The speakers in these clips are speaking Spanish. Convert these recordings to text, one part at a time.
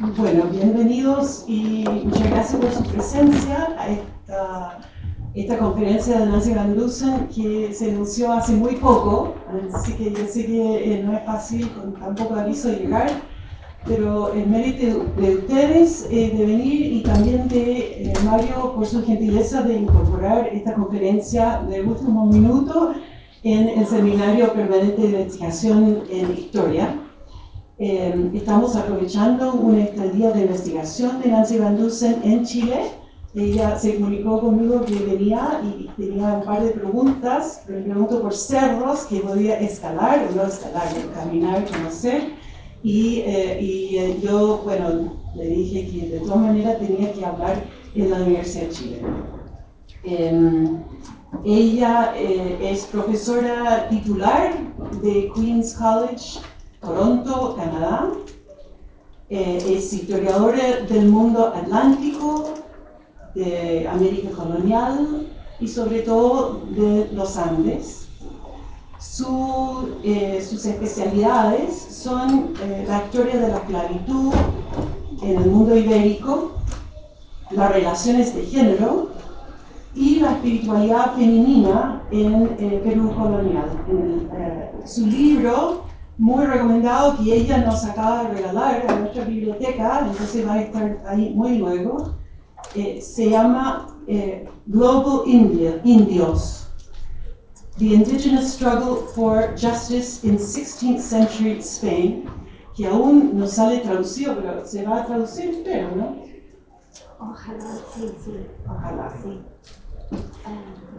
Bueno, bienvenidos y muchas gracias por su presencia a esta, esta conferencia de Nancy Van Dusen que se anunció hace muy poco, así que yo sé que eh, no es fácil con tan poco aviso llegar, pero el mérito de ustedes eh, de venir y también de eh, Mario por su gentileza de incorporar esta conferencia de último minuto en el Seminario Permanente de Investigación en Historia. Eh, estamos aprovechando una estadía de investigación de Nancy Van Dusen en Chile. Ella se comunicó conmigo que venía y tenía un par de preguntas. Me preguntó por cerros que podía escalar, o no escalar, caminar, conocer. Y, eh, y eh, yo, bueno, le dije que de todas maneras tenía que hablar en la Universidad de Chile. Em, ella es profesora titular de Queen's College Toronto, Canadá. Eh, es historiadora del mundo atlántico, de América colonial y sobre todo de los Andes. Eh, sus especialidades son eh, la historia de la esclavitud en el mundo ibérico, las relaciones de género y la espiritualidad femenina en el Perú colonial. su libro muy recomendado que ella nos acaba de regalar a nuestra biblioteca, entonces va a estar ahí muy luego. Eh, se llama eh, Global India, Indios, The Indigenous Struggle for Justice in 16th Century Spain, que aún no sale traducido, pero se va a traducir, espero, ¿no? Ojalá, sí, sí. Ojalá. Sí.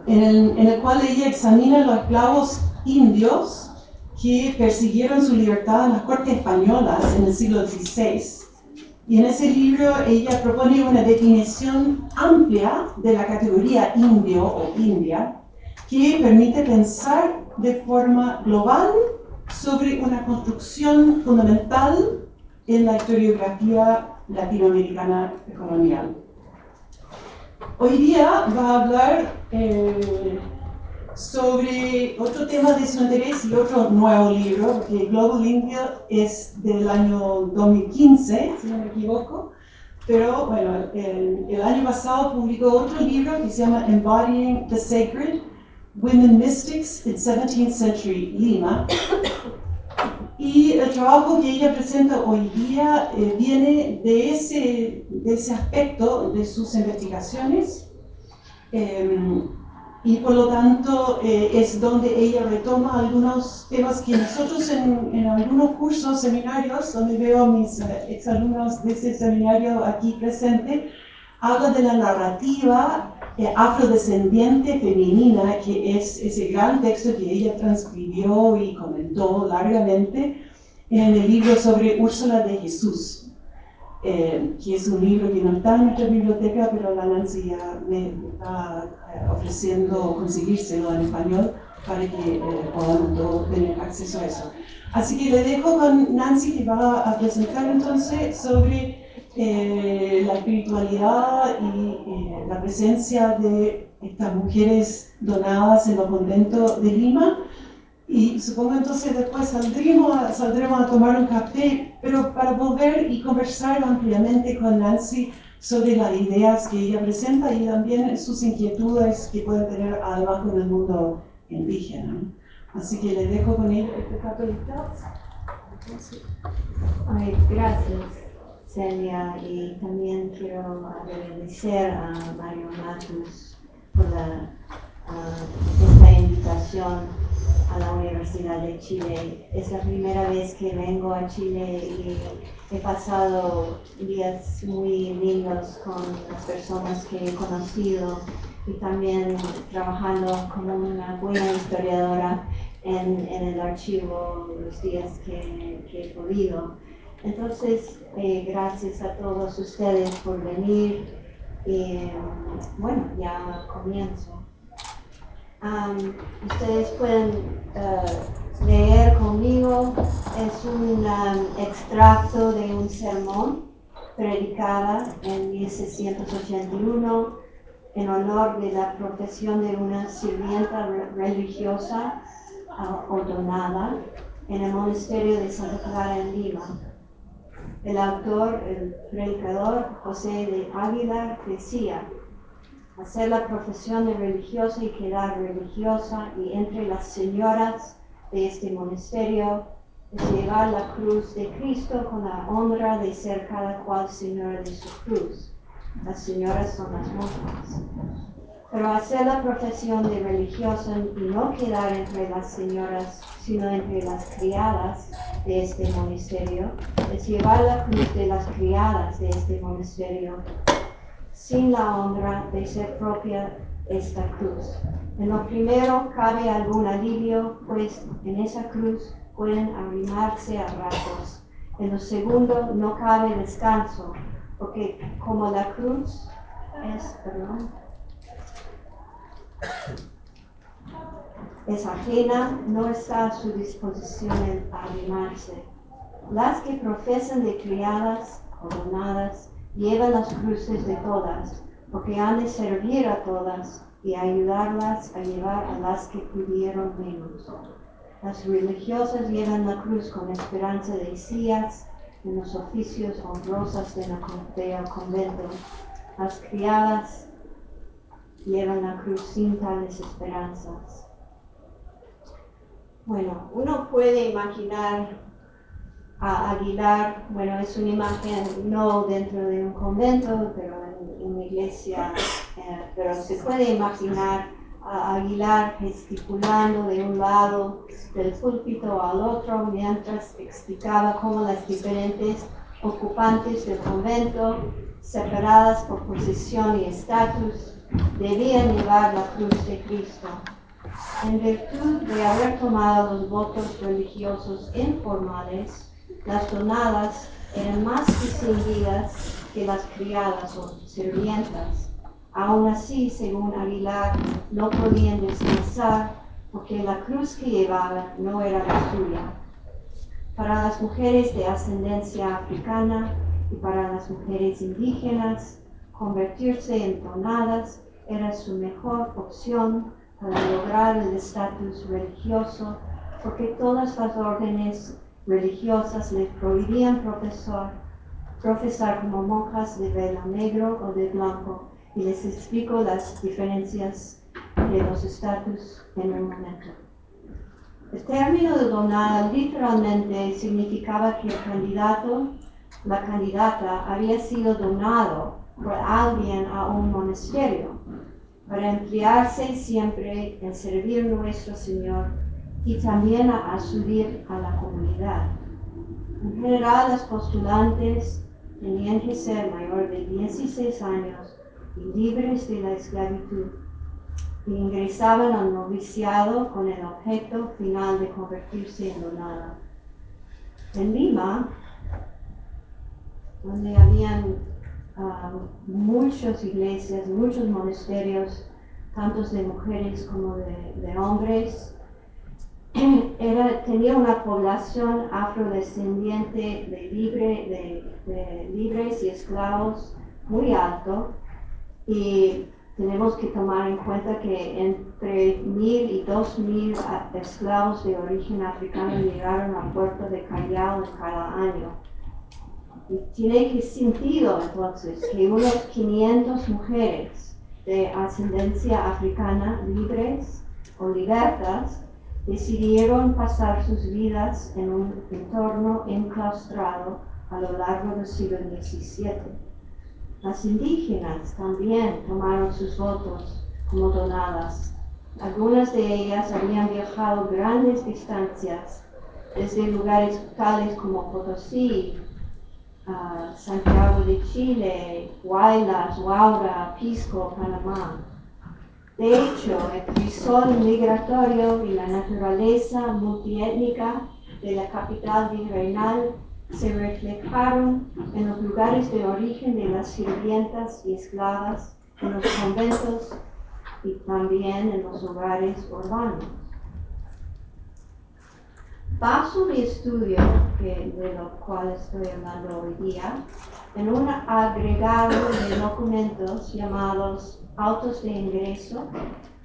En el, en el cual ella examina los esclavos indios que persiguieron su libertad en las cortes españolas en el siglo XVI. Y en ese libro ella propone una definición amplia de la categoría indio o india que permite pensar de forma global sobre una construcción fundamental en la historiografía latinoamericana colonial. Hoy día va a hablar eh, sobre otro tema de su interés y otro nuevo libro, porque Global India es del año 2015, si no me equivoco, pero bueno, el, el año pasado publicó otro libro que se llama Embodying the Sacred, Women Mystics in 17th Century Lima. Y el trabajo que ella presenta hoy día eh, viene de ese, de ese aspecto de sus investigaciones. Eh, y por lo tanto eh, es donde ella retoma algunos temas que nosotros en, en algunos cursos, seminarios, donde veo a mis eh, exalumnos de ese seminario aquí presente, habla de la narrativa eh, afrodescendiente femenina, que es ese gran texto que ella transcribió y comentó largamente en el libro sobre Úrsula de Jesús. Eh, que es un libro que no está en nuestra biblioteca, pero la Nancy ya me está eh, ofreciendo conseguírselo en español para que eh, podamos todos tener acceso a eso. Así que le dejo con Nancy que va a presentar entonces sobre la espiritualidad y la presencia de estas mujeres donadas en los conventos de Lima y supongo entonces después saldremos a, saldremos a tomar un café, pero para volver y conversar ampliamente con Nancy sobre las ideas que ella presenta y también sus inquietudes que puede tener además con el mundo indígena. Así que le dejo con ella este papelito. Ay, gracias, Celia, y también quiero agradecer a Mario Matus por la, esta invitación a la Universidad de Chile. Es la primera vez que vengo a Chile y he pasado días muy lindos con las personas que he conocido y también trabajando como una buena historiadora en, el archivo los días que, he podido. Entonces, eh, gracias a todos ustedes por venir y bueno, ya comienzo ustedes pueden uh, leer conmigo. Es un um, extracto de un sermón predicada en 1681 en honor de la profesión de una sirvienta religiosa uh, ordenada en el monasterio de Santa Clara en Lima. El autor, el predicador José de Águilar decía, hacer la profesión de religiosa y quedar religiosa y entre las señoras de este monasterio es llevar la cruz de Cristo con la honra de ser cada cual señora de su cruz. Las señoras son las monjas. Pero hacer la profesión de religiosa y no quedar entre las señoras, sino entre las criadas de este monasterio, es llevar la cruz de las criadas de este monasterio, sin la honra de ser propia esta cruz. En lo primero cabe algún alivio, pues en esa cruz pueden arrimarse a ratos. En lo segundo no cabe descanso, porque como la cruz es, perdón, es ajena, no está a su disposición el arrimarse. Las que profesan de criadas o llevan las cruces de todas, porque han de servir a todas y ayudarlas a llevar a las que pudieron menos. Las religiosas llevan la cruz con esperanza de sillas en los oficios honrosos de del convento. Las criadas llevan la cruz sin tales esperanzas. Bueno, uno puede imaginar a Aguilar, bueno, es una imagen no dentro de un convento, pero en, una iglesia, eh, pero se puede imaginar a Aguilar gesticulando de un lado del púlpito al otro mientras explicaba cómo las diferentes ocupantes del convento, separadas por posición y estatus, debían llevar la cruz de Cristo. En virtud de haber tomado los votos religiosos informales, las donadas eran más distinguidas que las criadas o sirvientas. Aún así, según Aguilar, no podían descansar porque la cruz que llevaban no era la suya. Para las mujeres de ascendencia africana y para las mujeres indígenas, convertirse en donadas era su mejor opción para lograr el estatus religioso, porque todas las órdenes religiosas les prohibían profesar, profesar como monjas de velo negro o de blanco, y les explico las diferencias de los estatus en un momento. El término de donada literalmente significaba que el candidato, la candidata, había sido donado por alguien a un monasterio para emplearse siempre en servir a nuestro Señor y también a, subir a la comunidad. En general, las postulantes tenían que ser mayor de 16 años y libres de la esclavitud y ingresaban al noviciado con el objeto final de convertirse en donada. En Lima, donde habían muchas iglesias, muchos monasterios, tantos de mujeres como de, hombres. Era, tenía una población afrodescendiente de, libre, de, libres y esclavos muy alto. Y tenemos que tomar en cuenta que entre mil y dos mil esclavos de origen africano llegaron al puerto de Callao cada año. Tiene que sentido entonces que unas 500 mujeres de ascendencia africana libres o libertas decidieron pasar sus vidas en un entorno enclaustrado a lo largo del siglo XVII. Las indígenas también tomaron sus votos como donadas. Algunas de ellas habían viajado grandes distancias desde lugares tales como Potosí, Santiago de Chile, Huaylas, Huaura, Pisco, Panamá. De hecho, el crisol migratorio y la naturaleza multiétnica de la capital virreinal se reflejaron en los lugares de origen de las sirvientas y esclavas, en los conventos y también en los hogares urbanos. Baso mi estudio, de lo cual estoy hablando hoy día, en un agregado de documentos llamados autos de ingreso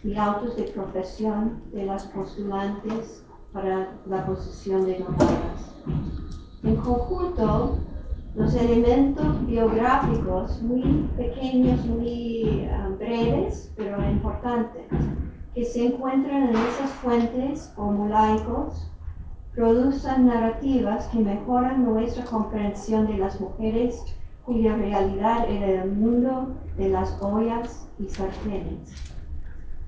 y autos de profesión de las postulantes para la posición de donadas. En conjunto, los elementos biográficos muy pequeños, muy ah, breves, pero importantes, que se encuentran en esas fuentes o molaicos, producen narrativas que mejoran nuestra comprensión de las mujeres cuya realidad era el mundo de las ollas y sartenes.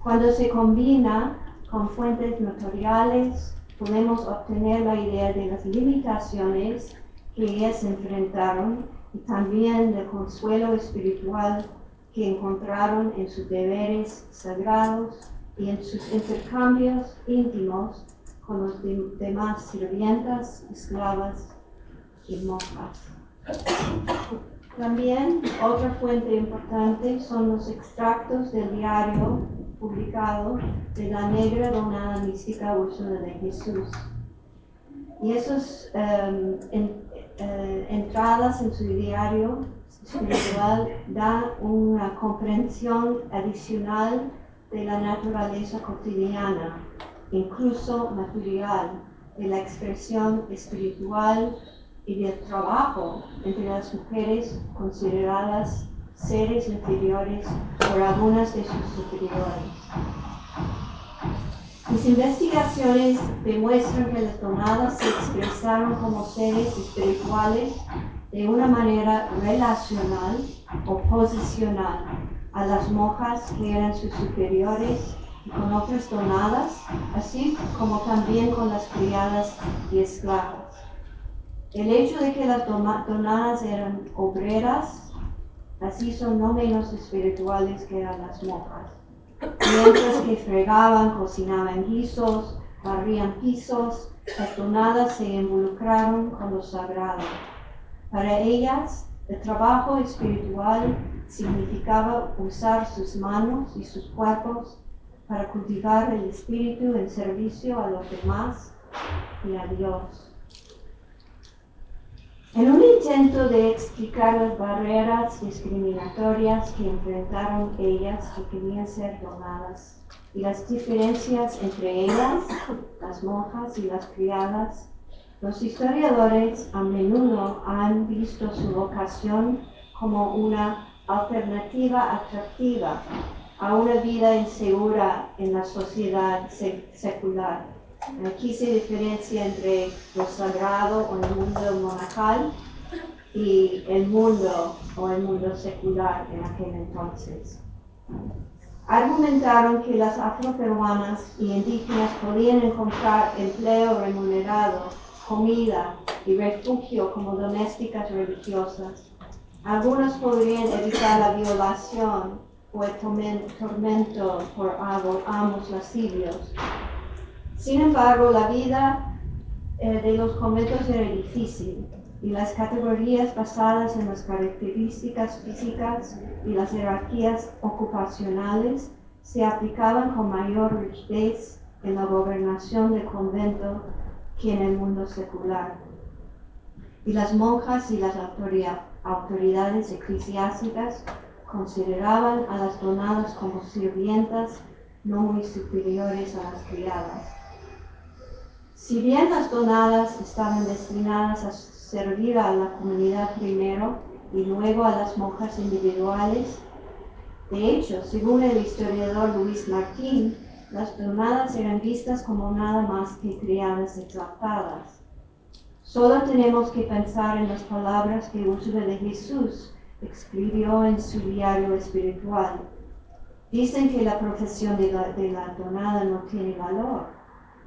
Cuando se combina con fuentes notoriales, podemos obtener la idea de las limitaciones que ellas enfrentaron y también del consuelo espiritual que encontraron en sus deberes sagrados y en sus intercambios íntimos con los demás sirvientas, esclavas y monjas. También otra fuente importante son los extractos del diario publicado de la negra donada mística Úrsula de Jesús. Y esas em, eh, entradas en su diario espiritual dan una comprensión adicional de la naturaleza cotidiana, incluso material, de la expresión espiritual y del trabajo entre las mujeres consideradas seres inferiores por algunas de sus superiores. Mis investigaciones demuestran que las donadas se expresaron como seres espirituales de una manera relacional o posicional a las monjas que eran sus superiores y con otras donadas, así como también con las criadas y esclavas. El hecho de que las donadas eran obreras, así son no menos espirituales que las monjas. Mientras que fregaban, cocinaban guisos, barrían pisos, las donadas se involucraron con lo sagrado. Para ellas, el trabajo espiritual significaba usar sus manos y sus cuerpos para cultivar el espíritu en servicio a los demás y a Dios. En un intento de explicar las barreras discriminatorias que enfrentaron ellas que querían ser donadas y las diferencias entre ellas, las monjas y las criadas, los historiadores a menudo han visto su vocación como una alternativa atractiva a una vida insegura en la sociedad secular Aquí se diferencia entre lo sagrado o el mundo monajal y el mundo o el mundo secular en aquel entonces. Argumentaron que las afroperuanas y indígenas podían encontrar empleo remunerado, comida y refugio como domésticas religiosas. Algunos podrían evitar la violación o el tormento por amos lascivios sin embargo, la vida eh, de los conventos era difícil y las categorías basadas en las características físicas y las jerarquías ocupacionales se aplicaban con mayor rigidez en la gobernación del convento que en el mundo secular. Y las monjas y las autoridades eclesiásticas consideraban a las donadas como sirvientas no muy superiores a las criadas. Si bien las donadas estaban destinadas a servir a la comunidad primero y luego a las monjas individuales, de hecho, según el historiador Luis Martín, las donadas eran vistas como nada más que criadas exaltadas. Solo tenemos que pensar en las palabras que Úrsula de Jesús escribió en su diario espiritual. Dicen que la profesión de la, de la donada no tiene valor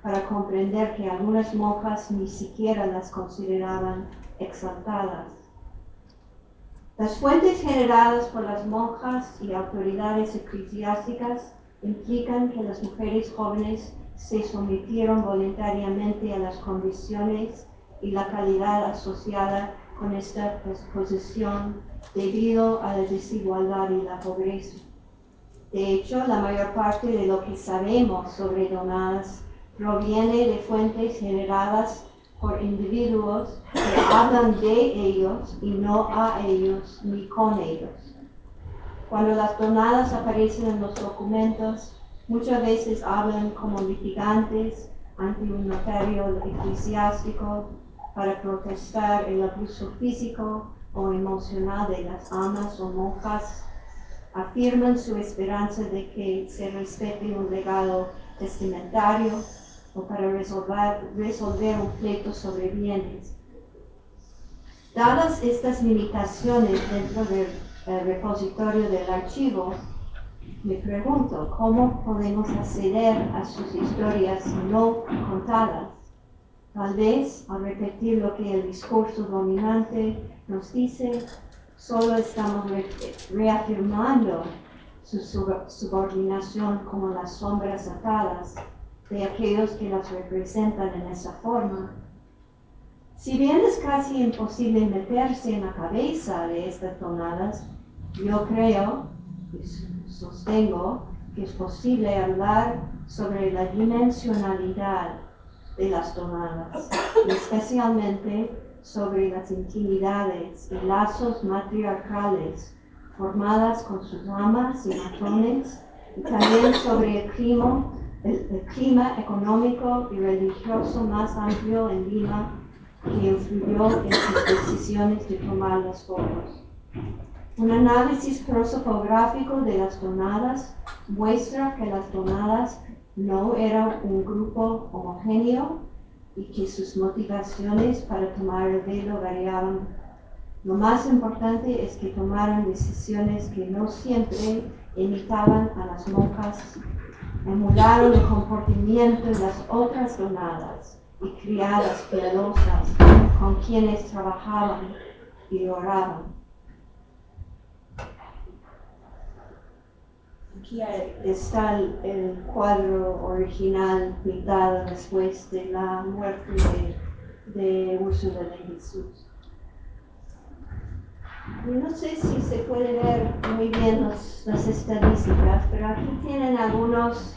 para comprender que algunas monjas ni siquiera las consideraban exaltadas. Las fuentes generadas por las monjas y autoridades eclesiásticas implican que las mujeres jóvenes se sometieron voluntariamente a las condiciones y la calidad asociada con esta posición debido a la desigualdad y la pobreza. De hecho, la mayor parte de lo que sabemos sobre donadas proviene de fuentes generadas por individuos que hablan de ellos y no a ellos ni con ellos. Cuando las donadas aparecen en los documentos, muchas veces hablan como litigantes ante un notario eclesiástico para protestar el abuso físico o emocional de las amas o monjas, afirman su esperanza de que se respete un legado testamentario o para resolver, resolver un pleito sobre bienes. Dadas estas limitaciones dentro del eh, repositorio del archivo, me pregunto cómo podemos acceder a sus historias no contadas. Tal vez al repetir lo que el discurso dominante nos dice, solo estamos reafirmando su subordinación como las sombras atadas de aquellos que las representan en esa forma. Si bien es casi imposible meterse en la cabeza de estas tonadas, yo creo y sostengo que es posible hablar sobre la dimensionalidad de las tonadas, especialmente sobre las intimidades y lazos matriarcales formadas con sus amas y matones, y también sobre el clima, el, clima económico y religioso más amplio en Lima que influyó en sus decisiones de tomar las fotos. Un análisis prosopográfico de las tonadas muestra que las tonadas no eran un grupo homogéneo y que sus motivaciones para tomar el velo variaban. Lo más importante es que tomaron decisiones que no siempre imitaban a las monjas, emularon el comportamiento de las otras donadas y criadas piadosas con quienes trabajaban y oraban. Aquí está el, cuadro original pintado después de la muerte de, de Úrsula de Jesús. No sé si se puede ver muy bien las estadísticas, pero aquí tienen algunas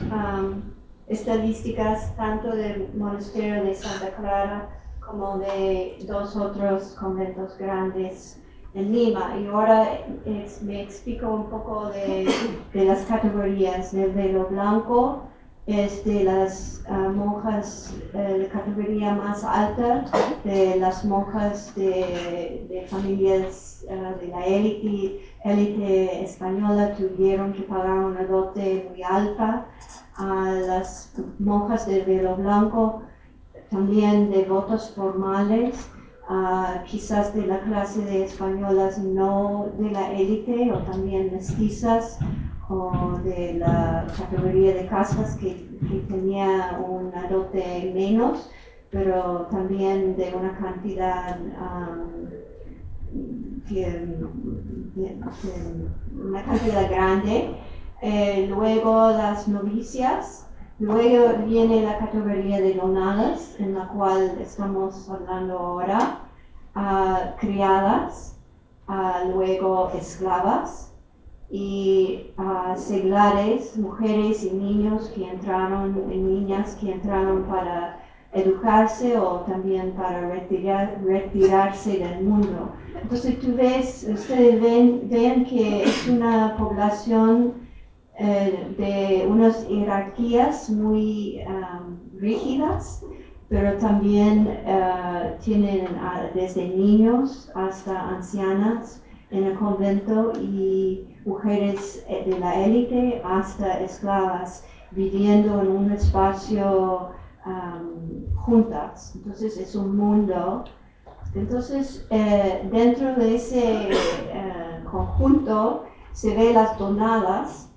estadísticas tanto del monasterio de Santa Clara como de dos otros conventos grandes en Lima. Y ahora me explico un poco de, las categorías. del velo blanco es de las ah, monjas eh, de categoría más alta, de las monjas de, familias ah, de la élite, élite española tuvieron que pagar una dote muy alta. a las monjas de velo blanco también de votos formales quizás de la clase de españolas no de la élite o también mestizas o de la categoría de castas que, tenía una dote menos, pero también de una cantidad, una cantidad grande. Eh, luego las novicias, Luego viene la categoría de donadas, en la cual estamos hablando ahora, criadas, luego esclavas y seglares, mujeres y niños que entraron, y niñas que entraron para educarse o también para retirarse del mundo. Entonces tú ves, ustedes ven, ven que es una población eh, de unas jerarquías muy rígidas, pero también eh, tienen desde niños hasta ancianas en el convento y mujeres eh, de la élite hasta esclavas viviendo en un espacio juntas. Entonces es un mundo. Entonces dentro de ese conjunto se ve las donadas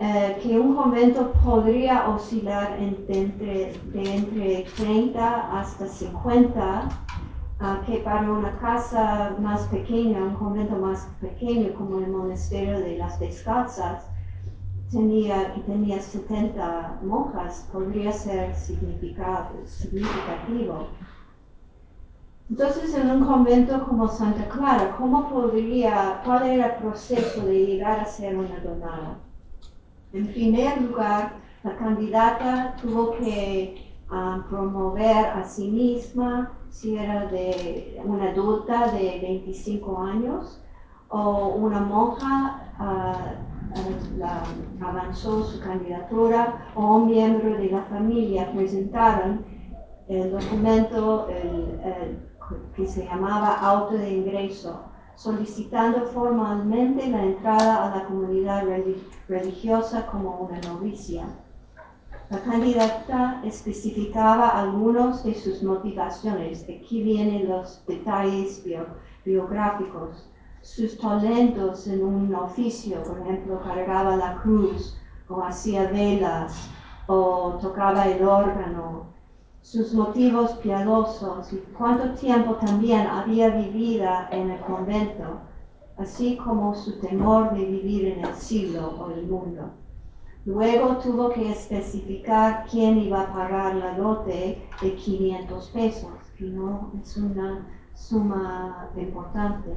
eh, que un convento podría oscilar entre, de entre 30 hasta 50, ah, que para una casa más pequeña, un convento más pequeño como el monasterio de las Descalzas, tenía, que tenía 70 monjas, podría ser significativo. Entonces, en un convento como Santa Clara, ¿cómo podría, cuál era el proceso de llegar a ser una donada? En primer lugar, la candidata tuvo que ah, promover a sí misma si era de una adulta de 25 años o una monja ah, avanzó su candidatura o un miembro de la familia presentaron el documento que se llamaba auto de ingreso, solicitando formalmente la entrada a la comunidad religiosa como una novicia. La candidata especificaba algunos de sus motivaciones. Aquí vienen los detalles biográficos. Sus talentos en un oficio, por ejemplo, cargaba la cruz o hacía velas o tocaba el órgano. Sus motivos piadosos y cuánto tiempo también había vivido en el convento, así como su temor de vivir en el siglo o el mundo. Luego tuvo que especificar quién iba a pagar la dote de 500 pesos, que no es una suma importante.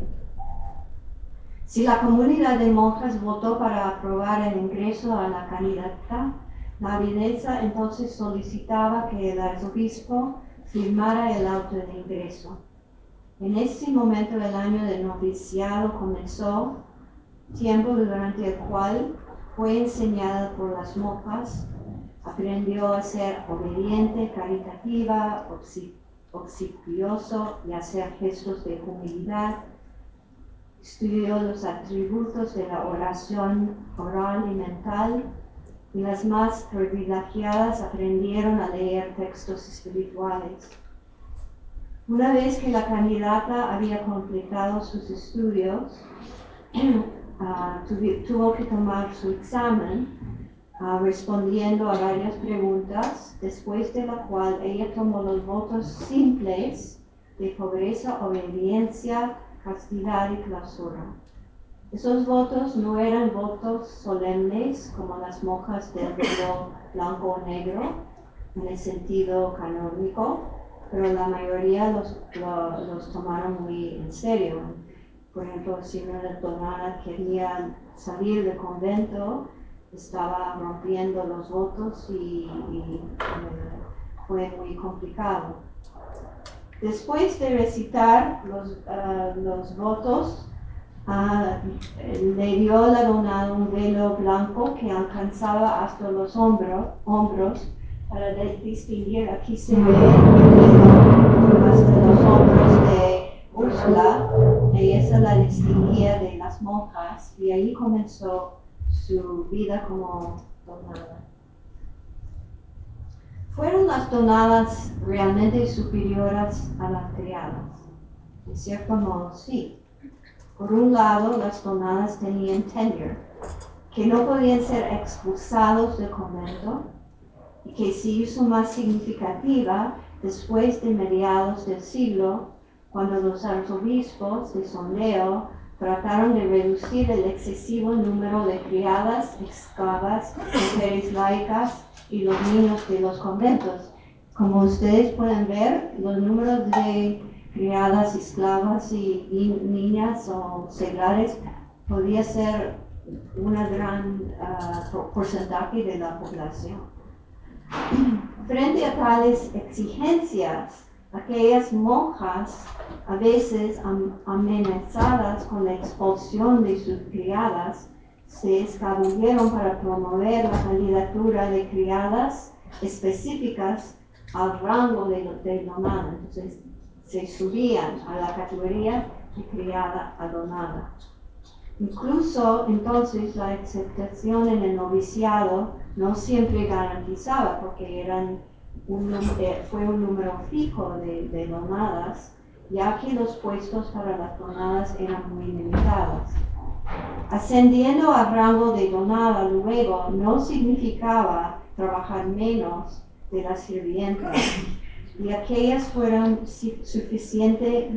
Si la comunidad de monjas votó para aprobar el ingreso a la candidata, la avideza entonces solicitaba que el arzobispo firmara el auto de ingreso. En ese momento el año de noviciado comenzó, tiempo durante el cual fue enseñada por las monjas, aprendió a ser obediente, caritativa, obsequioso y a hacer gestos de humildad. Estudió los atributos de la oración oral y mental y las más privilegiadas aprendieron a leer textos espirituales. Una vez que la candidata había completado sus estudios, Ah, tuvo que tomar su examen ah, respondiendo a varias preguntas, después de la cual ella tomó los votos simples de pobreza, obediencia, castidad y clausura. Esos votos no eran votos solemnes como las monjas del velo blanco o negro, en el sentido canónico, pero la mayoría los, los tomaron muy en serio, por ejemplo, si una donada quería salir del convento, estaba rompiendo los votos y, eh, fue muy complicado. Después de recitar los, ah, los votos, uh, le dio la donada un velo blanco que alcanzaba hasta los hombros, hombros para distinguir, aquí se ve el velo hasta los hombros de Úrsula, se la distinguía de las monjas y ahí comenzó su vida como donada. Fueron las donadas realmente superiores a las criadas. De cierto modo, sí. Por un lado, las donadas tenían tenure, que no podían ser expulsados del convento y que se hizo más significativa después de mediados del siglo cuando los arzobispos de sondeo trataron de reducir el excesivo número de criadas, esclavas, mujeres laicas y los niños de los conventos. Como ustedes pueden ver, los números de criadas, esclavas y niñas o seglares podía ser un gran ah, porcentaje de la población. Frente a tales exigencias, aquellas monjas, a veces amenazadas con la expulsión de sus criadas, se escabulleron para promover la candidatura de criadas específicas al rango de, de donada. Entonces, se subían a la categoría de criada adonada. Incluso entonces la aceptación en el noviciado no siempre garantizaba porque eran eh, fue un número fijo de, de donadas, ya que los puestos para las donadas eran muy limitados. Ascendiendo al rango de donada luego no significaba trabajar menos de las sirvientas y aquellas fueron suficientes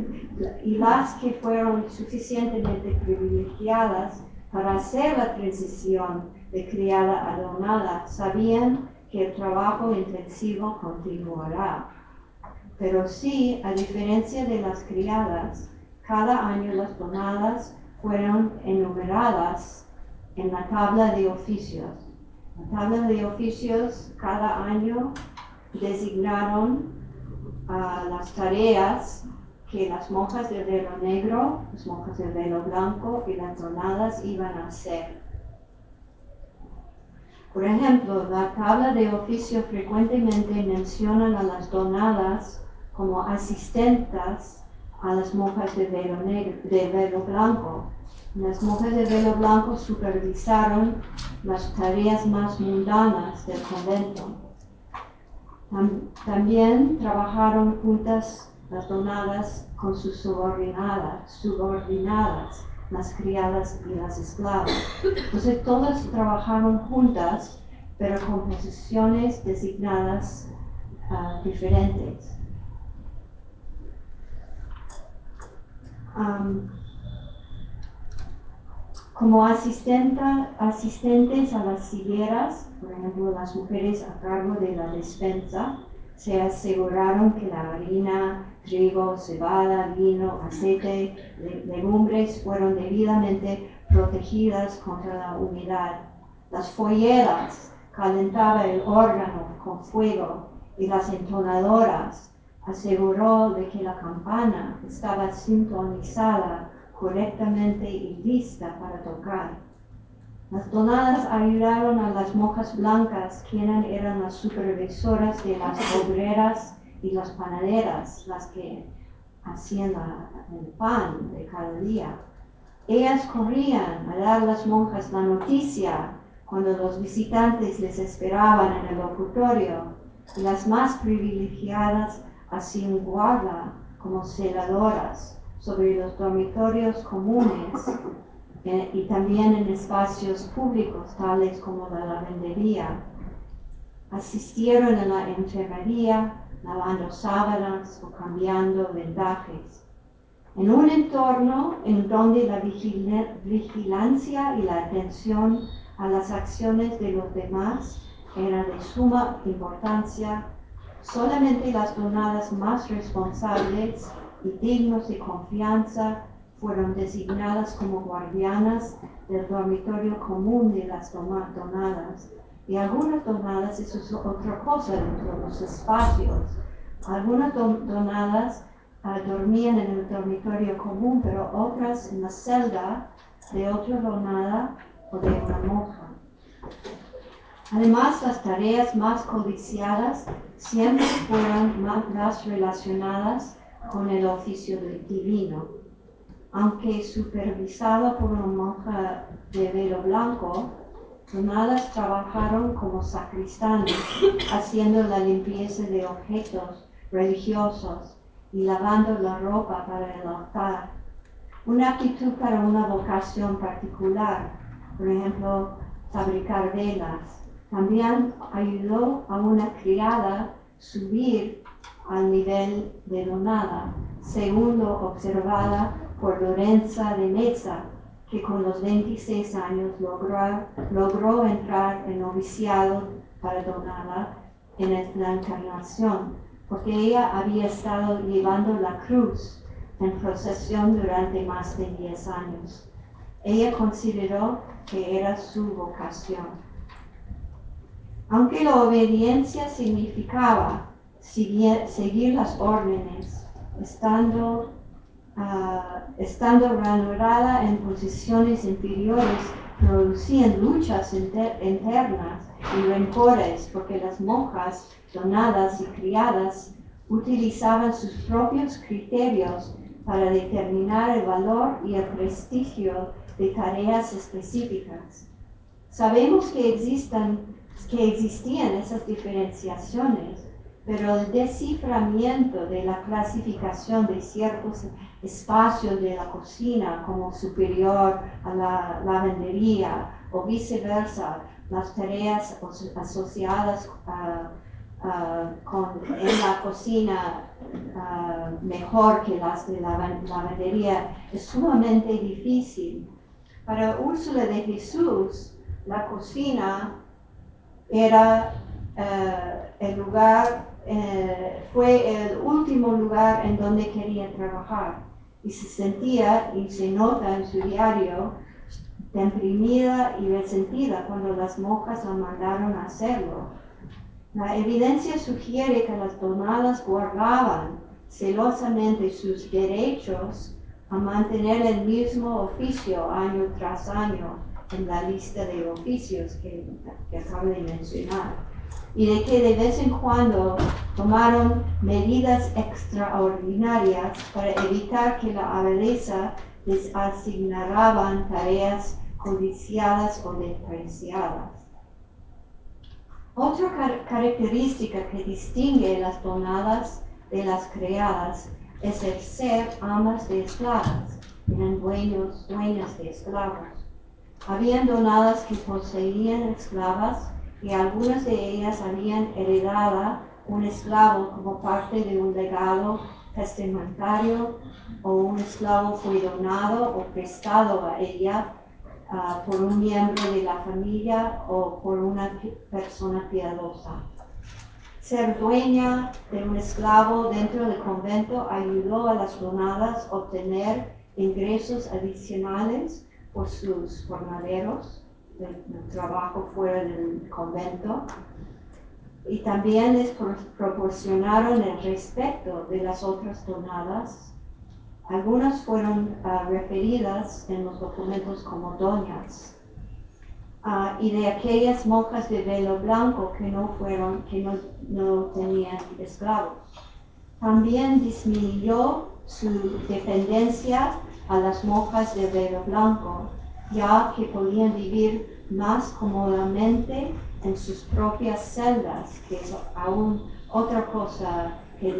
y las que fueron suficientemente privilegiadas para hacer la transición de criada a donada sabían que el trabajo intensivo continuará. Pero sí, a diferencia de las criadas, cada año las donadas fueron enumeradas en la tabla de oficios. La tabla de oficios cada año designaron las tareas que las monjas del velo negro, las monjas del velo blanco y las donadas iban a hacer. Por ejemplo, la tabla de oficio frecuentemente menciona a las donadas como asistentas a las monjas de velo, negro, de velo blanco. Las monjas de velo blanco supervisaron las tareas más mundanas del convento. También trabajaron juntas las donadas con sus subordinadas, subordinadas, las criadas y las esclavas. Entonces todas trabajaron juntas, pero con posiciones designadas uh, diferentes. Como asistentes a las higueras, por ejemplo, las mujeres a cargo de la despensa, se aseguraron que la harina, trigo, cebada, vino, aceite, legumbres fueron debidamente protegidas contra la humedad. Las folleras calentaba el órgano con fuego y las entonadoras aseguró de que la campana estaba sintonizada correctamente y lista para tocar. Las donadas ayudaron a las monjas blancas, quienes eran las supervisoras de las obreras y las panaderas, las que hacían el pan de cada día. Ellas corrían a dar a las monjas la noticia cuando los visitantes les esperaban en el locutorio y las más privilegiadas hacían guarda como celadoras sobre los dormitorios comunes eh, y también en espacios públicos tales como la lavandería. Asistieron a la enfermería, lavando sábanas o cambiando vendajes. En un entorno en donde la vigilancia y la atención a las acciones de los demás era de suma importancia, solamente las donadas más responsables y dignos de confianza fueron designadas como guardianas del dormitorio común de las donadas. Y algunas donadas, eso es otra cosa dentro de los espacios. Algunas donadas ah, dormían en el dormitorio común, pero otras en la celda de otra donada o de una monja. Además, las tareas más codiciadas siempre fueron más relacionadas con el oficio divino. Aunque supervisado por una monja de velo blanco, donadas trabajaron como sacristanes, haciendo la limpieza de objetos religiosos y lavando la ropa para el altar. Una actitud para una vocación particular, por ejemplo, fabricar velas. También ayudó a una criada subir al nivel de donada, segundo observada por Lorenza de Meza, que con los 26 años logró, logró entrar en noviciado para donada en la encarnación, porque ella había estado llevando la cruz en procesión durante más de 10 años. Ella consideró que era su vocación. Aunque la obediencia significaba seguir, las órdenes, estando, estando ranurada en posiciones inferiores, producían luchas internas y rencores porque las monjas donadas y criadas utilizaban sus propios criterios para determinar el valor y el prestigio de tareas específicas. Sabemos que, que existían esas diferenciaciones pero el desciframiento de la clasificación de ciertos espacios de la cocina como superior a la lavandería o viceversa, las tareas asociadas con, en la cocina mejor que las de la lavandería es sumamente difícil. Para Úrsula de Jesús, la cocina era el lugar eh, fue el último lugar en donde quería trabajar y se sentía, y se nota en su diario, deprimida y resentida cuando las monjas la mandaron a hacerlo. La evidencia sugiere que las donadas guardaban celosamente sus derechos a mantener el mismo oficio año tras año en la lista de oficios que, que acabo de mencionar. Y de que de vez en cuando tomaron medidas extraordinarias para evitar que la abadesa les asignaraban tareas codiciadas o despreciadas. Otra característica que distingue las donadas de las criadas es el ser amas de esclavas, eran dueños, dueñas de esclavos. Habían donadas que poseían esclavas y algunas de ellas habían heredado un esclavo como parte de un legado testamentario o un esclavo fue donado o prestado a ella ah, por un miembro de la familia o por una persona piadosa. Ser dueña de un esclavo dentro del convento ayudó a las donadas a obtener ingresos adicionales por sus formaderos del, trabajo fuera del convento y también les proporcionaron el respeto de las otras donadas. Algunas fueron ah, referidas en los documentos como doñas ah, y de aquellas monjas de velo blanco que no fueron, que no, no tenían esclavos. También disminuyó su dependencia a las monjas de velo blanco ya que podían vivir más cómodamente en sus propias celdas, que es aún otra cosa que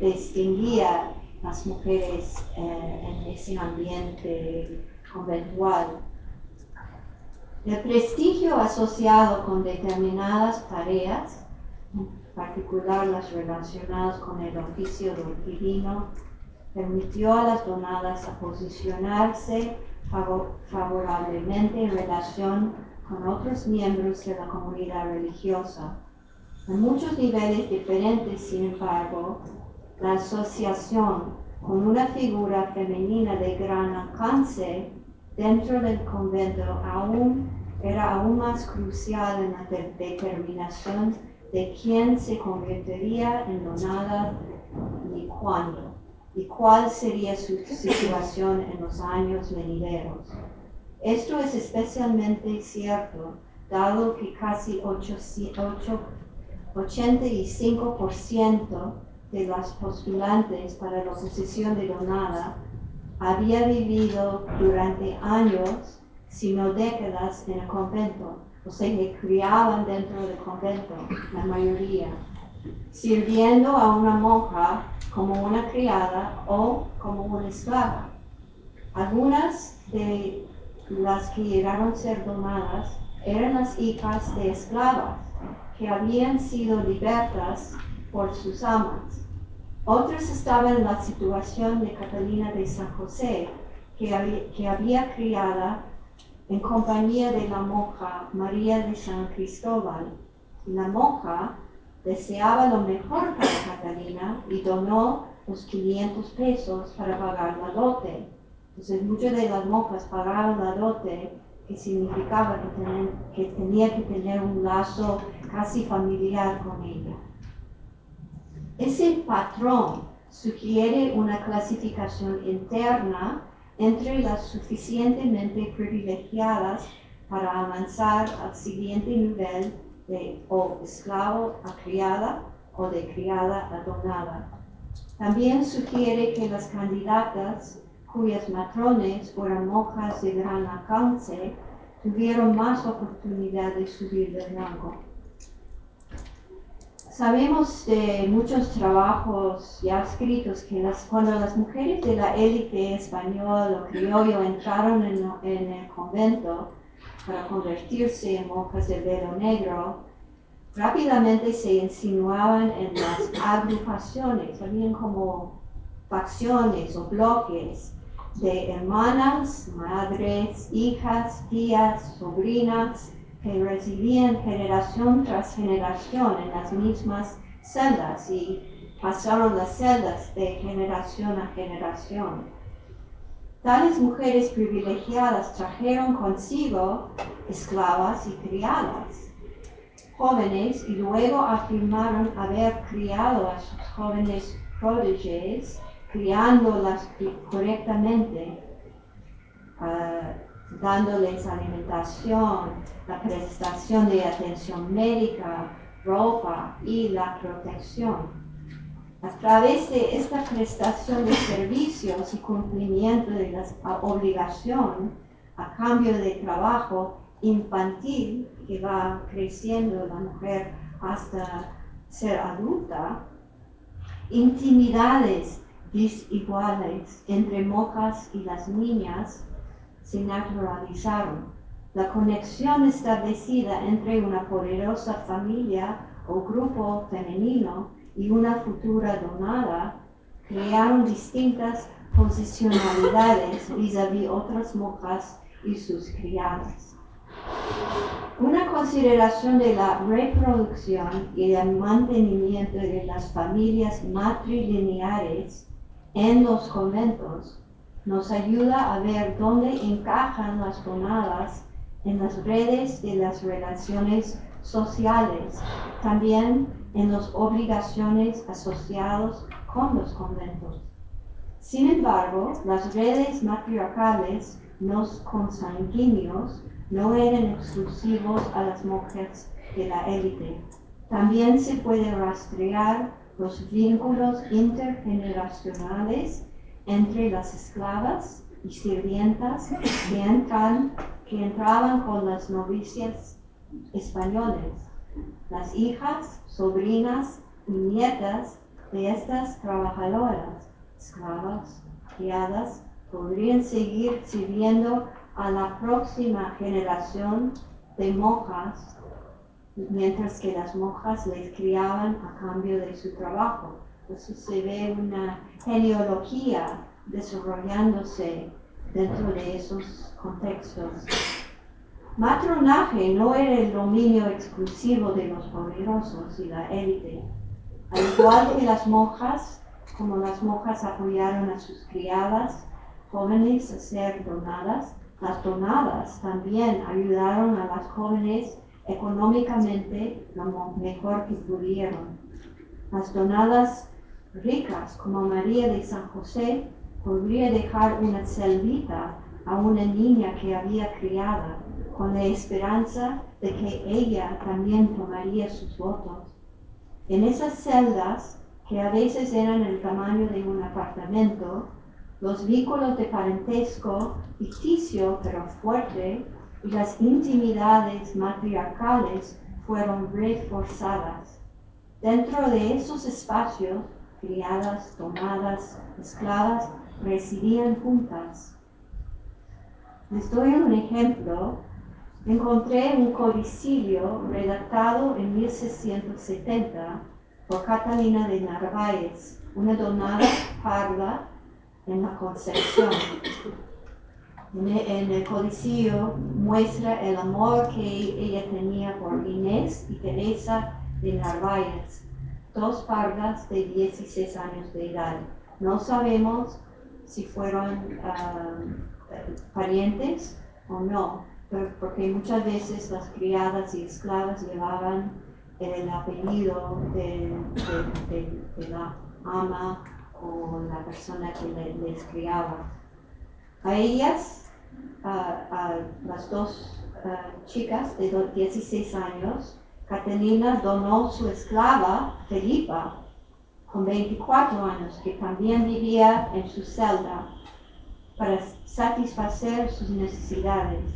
distinguía las mujeres eh, en ese ambiente conventual. El prestigio asociado con determinadas tareas, en particular las relacionadas con el oficio divino, permitió a las donadas a posicionarse favorablemente en relación con otros miembros de la comunidad religiosa. En muchos niveles diferentes, sin embargo, la asociación con una figura femenina de gran alcance dentro del convento aún era aún más crucial en la determinación de quién se convertiría en donada y cuándo y cuál sería su situación en los años venideros. Esto es especialmente cierto dado que casi 85% de las postulantes para la posición de donada había vivido durante años, sino décadas, en el convento, o se criaban dentro del convento, la mayoría, sirviendo a una monja como una criada o como una esclava. Algunas de las que llegaron a ser donadas eran las hijas de esclavas que habían sido libertas por sus amas. Otras estaban en la situación de Catalina de San José, que había, que había criada en compañía de la monja María de San Cristóbal. La monja deseaba lo mejor para Catalina y donó los 500 pesos para pagar la dote. Entonces muchas de las monjas pagaban la dote, que significaba que, que tenía que tener un lazo casi familiar con ella. Ese patrón sugiere una clasificación interna entre las suficientemente privilegiadas para avanzar al siguiente nivel de o esclavo a criada o de criada a donada. También sugiere que las candidatas cuyas matrones fueron monjas de gran alcance tuvieron más oportunidad de subir de rango. Sabemos de muchos trabajos ya escritos que cuando las mujeres de la élite española o criollo entraron en, en el convento, para convertirse en monjas de velo negro, rápidamente se insinuaban en las agrupaciones, habían como facciones o bloques de hermanas, madres, hijas, tías, sobrinas, que residían generación tras generación en las mismas celdas y pasaron las celdas de generación a generación. Tales mujeres privilegiadas trajeron consigo esclavas y criadas, jóvenes, y luego afirmaron haber criado a sus jóvenes prodigies, criándolas correctamente, uh, dándoles alimentación, la prestación de atención médica, ropa y la protección. A través de esta prestación de servicios y cumplimiento de las obligaciones a cambio de trabajo infantil que va creciendo la mujer hasta ser adulta, intimidades desiguales entre monjas y las niñas se naturalizaron. La conexión establecida entre una poderosa familia o grupo femenino y una futura donada crearon distintas posicionalidades vis-a-vis otras monjas y sus criadas. Una consideración de la reproducción y el mantenimiento de las familias matrilineares en los conventos nos ayuda a ver dónde encajan las donadas en las redes de las relaciones sociales, también en las obligaciones asociadas con los conventos. Sin embargo, las redes matriarcales, los consanguíneos, no eran exclusivos a las mujeres de la élite. También se puede rastrear los vínculos intergeneracionales entre las esclavas y sirvientas que, entran, que entraban con las novicias españoles. Las hijas, sobrinas y nietas de estas trabajadoras, esclavas, criadas, podrían seguir sirviendo a la próxima generación de monjas, mientras que las monjas les criaban a cambio de su trabajo. Entonces se ve una genealogía desarrollándose dentro de esos contextos. Matronaje no era el dominio exclusivo de los poderosos y la élite. Al igual que las monjas, como las monjas apoyaron a sus criadas jóvenes a ser donadas, las donadas también ayudaron a las jóvenes económicamente lo mejor que pudieron. Las donadas ricas como María de San José podría dejar una celdita a una niña que había criada con la esperanza de que ella también tomaría sus votos. En esas celdas, que a veces eran el tamaño de un apartamento, los vínculos de parentesco ficticio pero fuerte y las intimidades matriarcales fueron reforzadas. Dentro de esos espacios, criadas, tomadas, esclavas, residían juntas. Les doy un ejemplo. Encontré un codicilio redactado en 1670 por Catalina de Narváez, una donada parda en la Concepción. En el codicillo muestra el amor que ella tenía por Inés y Teresa de Narváez, dos pardas de 16 años de edad. No sabemos si fueron ah, parientes o no, porque muchas veces las criadas y esclavas llevaban el apellido de, la ama o la persona que les criaba. A ellas, a, las dos chicas de 16 años, Catalina donó su esclava, Felipa, con 24 años, que también vivía en su celda para satisfacer sus necesidades.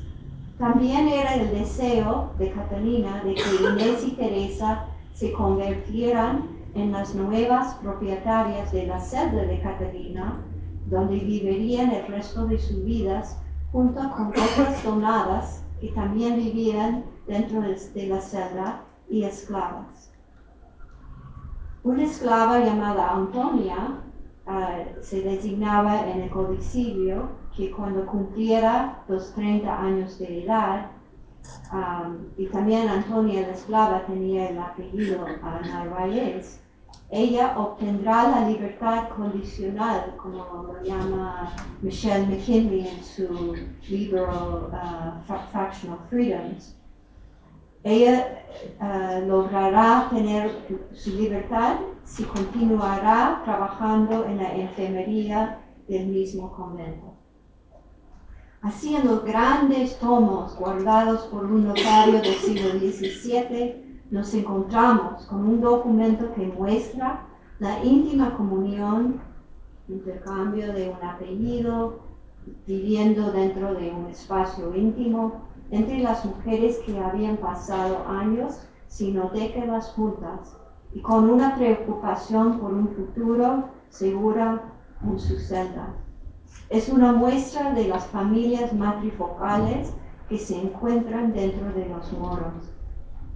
También era el deseo de Catalina de que Inés y Teresa se convirtieran en las nuevas propietarias de la celda de Catalina, donde vivirían el resto de sus vidas junto con otras donadas que también vivían dentro de la celda y esclavas. Una esclava llamada Antonia eh, se designaba en el codicilio que cuando cumpliera los 30 años de edad, y también Antonia la esclava tenía el apellido Narváez, ella obtendrá la libertad condicional, como lo llama Michelle McKinley en su libro uh, Fractional Freedoms. Ella uh, logrará tener su libertad si continuará trabajando en la enfermería del mismo convento. Los grandes tomos guardados por un notario del siglo XVII, nos encontramos con un documento que muestra la íntima comunión, intercambio de un apellido, viviendo dentro de un espacio íntimo entre las mujeres que habían pasado años, sino décadas juntas, y con una preocupación por un futuro segura en su celda. Es una muestra de las familias matrifocales que se encuentran dentro de los moros.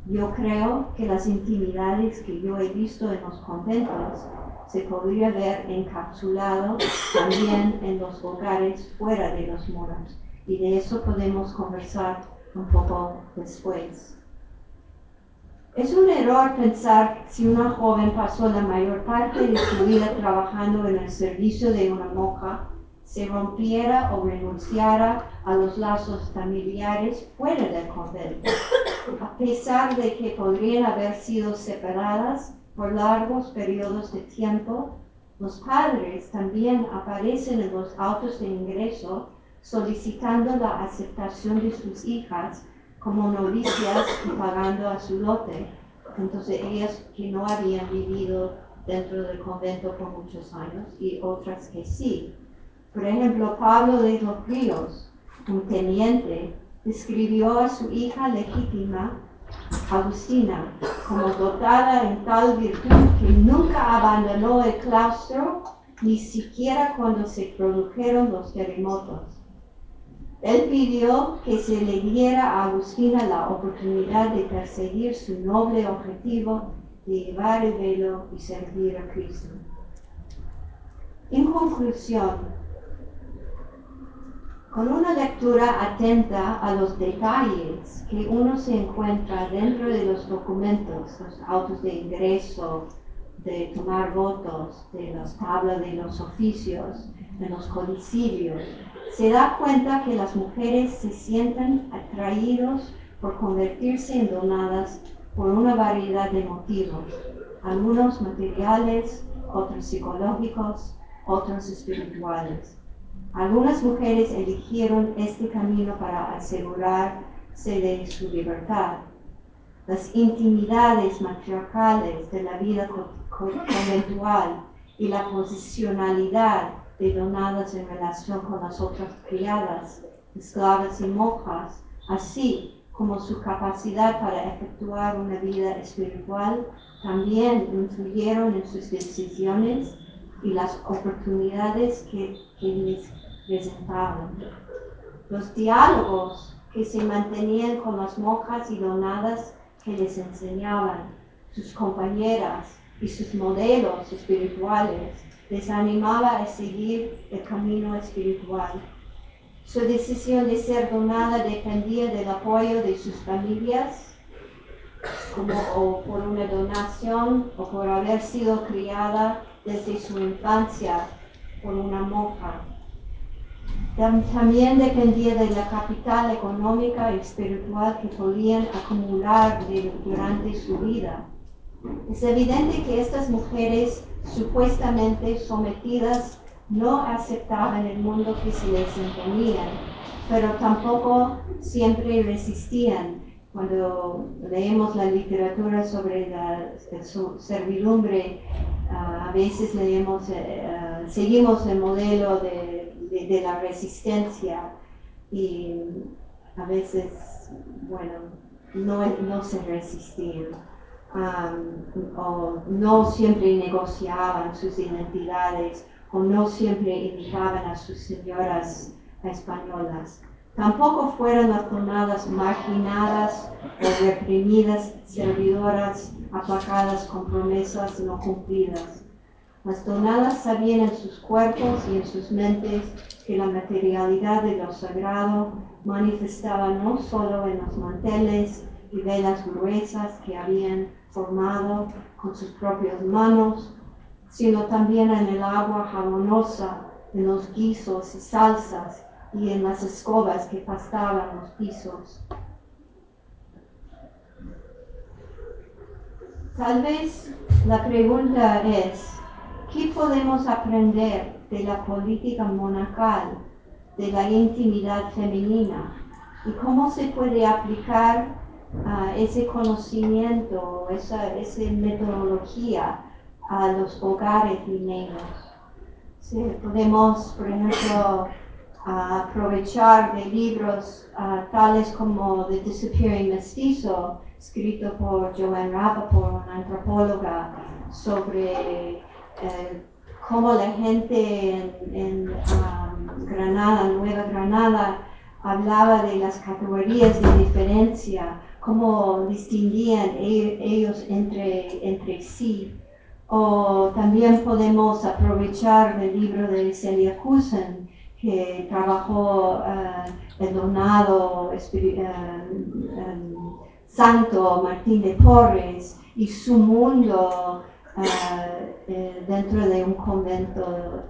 Yo creo que las intimidades que yo he visto en los conventos se podría ver encapsulado también en los hogares fuera de los moros. Y de eso podemos conversar un poco después. Es un error pensar si una joven pasó la mayor parte de su vida trabajando en el servicio de una monja, se rompiera o renunciara a los lazos familiares fuera del convento, a pesar de que podrían haber sido separadas por largos periodos de tiempo, los padres también aparecen en los autos de ingreso solicitando la aceptación de sus hijas como novicias y pagando a su lote. Entonces ellas que no habían vivido dentro del convento por muchos años y otras que sí. Por ejemplo, Pablo de los Ríos, un teniente, escribió a su hija legítima Agustina, como dotada en tal virtud que nunca abandonó el claustro, ni siquiera cuando se produjeron los terremotos. Él pidió que se le diera a Agustina la oportunidad de perseguir su noble objetivo de llevar el velo y servir a Cristo. En conclusión, con una lectura atenta a los detalles que uno se encuentra dentro de los documentos, los autos de ingreso, de tomar votos, de las tablas de los oficios, de los codicilios, se da cuenta que las mujeres se sienten atraídos por convertirse en donadas por una variedad de motivos, algunos materiales, otros psicológicos, otros espirituales. Algunas mujeres eligieron este camino para asegurarse de su libertad. Las intimidades matriarcales de la vida conventual y la posicionalidad de donadas en relación con las otras criadas, esclavas y monjas, así como su capacidad para efectuar una vida espiritual, también influyeron en sus decisiones y las oportunidades que, que les presentaban. Los diálogos que se mantenían con las monjas y donadas que les enseñaban, sus compañeras y sus modelos espirituales, les animaba a seguir el camino espiritual. Su decisión de ser donada dependía del apoyo de sus familias, como o por una donación o por haber sido criada desde su infancia por una monja. También dependía de la capital económica y espiritual que podían acumular durante su vida. Es evidente que estas mujeres supuestamente sometidas no aceptaban el mundo que se les imponía, pero tampoco siempre resistían. Cuando leemos la literatura sobre la, servidumbre, ah, a veces leemos, eh, ah, seguimos el modelo de, de, la resistencia y a veces, bueno, no, no se resistían o no siempre negociaban sus identidades o no siempre invitaban a sus señoras españolas. Tampoco fueron las donadas marginadas o reprimidas servidoras aplacadas con promesas no cumplidas. Las donadas sabían en sus cuerpos y en sus mentes que la materialidad de lo sagrado manifestaba no solo en los manteles y velas gruesas que habían formado con sus propias manos, sino también en el agua jabonosa, en los guisos y salsas y en las escobas que pastaban los pisos. Tal vez la pregunta es, ¿qué podemos aprender de la política monacal de la intimidad femenina y cómo se puede aplicar uh, ese conocimiento, esa, esa metodología a los hogares limeños. Sí, podemos, por ejemplo, uh, aprovechar de libros uh, tales como The Disappearing Mestizo, escrito por Joanne Rappaport, una antropóloga, sobre eh, cómo la gente en, en um, Granada, Nueva Granada, hablaba de las categorías de diferencia, cómo distinguían e, ellos entre, entre sí. O también podemos aprovechar del libro de Celia Cousin, que trabajó uh, el donado uh, santo Martín de Porres y su mundo uh, dentro de un convento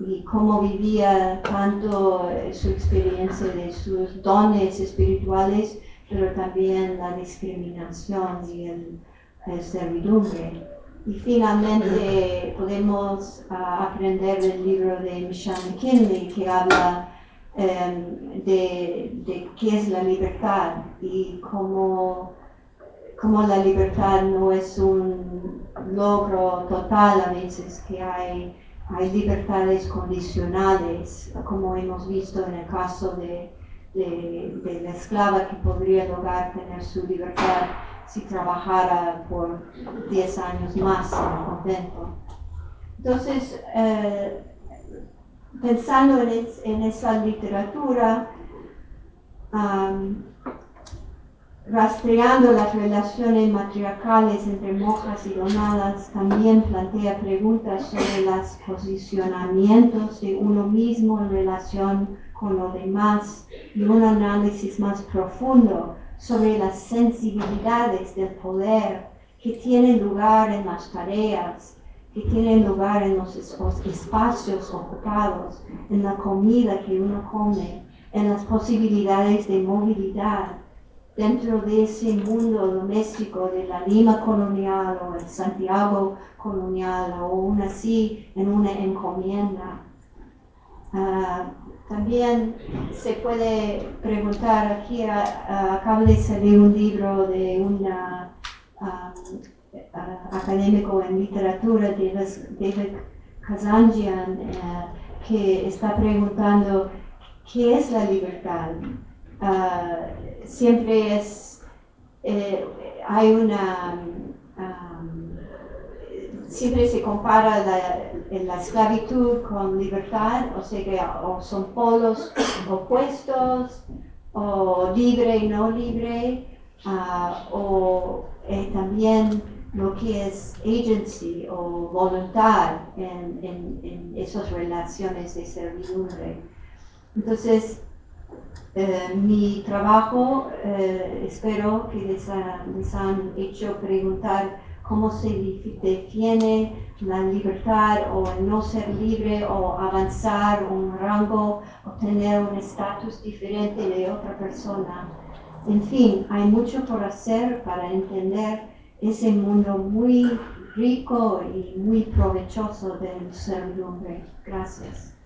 y cómo vivía tanto su experiencia de sus dones espirituales, pero también la discriminación y el, servidumbre. Y finalmente podemos uh, aprender del libro de Michelle McKinley que habla um, de, de, qué es la libertad y cómo, cómo la libertad no es un logro total a veces, que hay hay libertades condicionales, como hemos visto en el caso de, de, la esclava que podría lograr tener su libertad si trabajara por 10 años más en el convento. Entonces, eh, pensando en, en, esa literatura, Rastreando las relaciones matriarcales entre monjas y donadas, también plantea preguntas sobre los posicionamientos de uno mismo en relación con los demás y un análisis más profundo sobre las sensibilidades del poder que tienen lugar en las tareas, que tienen lugar en los espacios ocupados, en la comida que uno come, en las posibilidades de movilidad dentro de ese mundo doméstico de la Lima colonial o el Santiago colonial o aún así en una encomienda. Uh, también se puede preguntar, aquí uh, acaba de salir un libro de un um, académico en literatura, David Kazanjian, uh, que está preguntando qué es la libertad. Uh, siempre es, eh, hay una, um, siempre se compara la, la, esclavitud con libertad, o sea que o son polos opuestos, o libre y no libre, uh, o también lo que es agency o voluntad en, en, en esas relaciones de servidumbre. Entonces, eh, mi trabajo, eh, espero que les, han hecho preguntar cómo se define la libertad o el no ser libre o avanzar un rango o tener un estatus diferente de otra persona. En fin, hay mucho por hacer para entender ese mundo muy rico y muy provechoso del servidumbre. Gracias.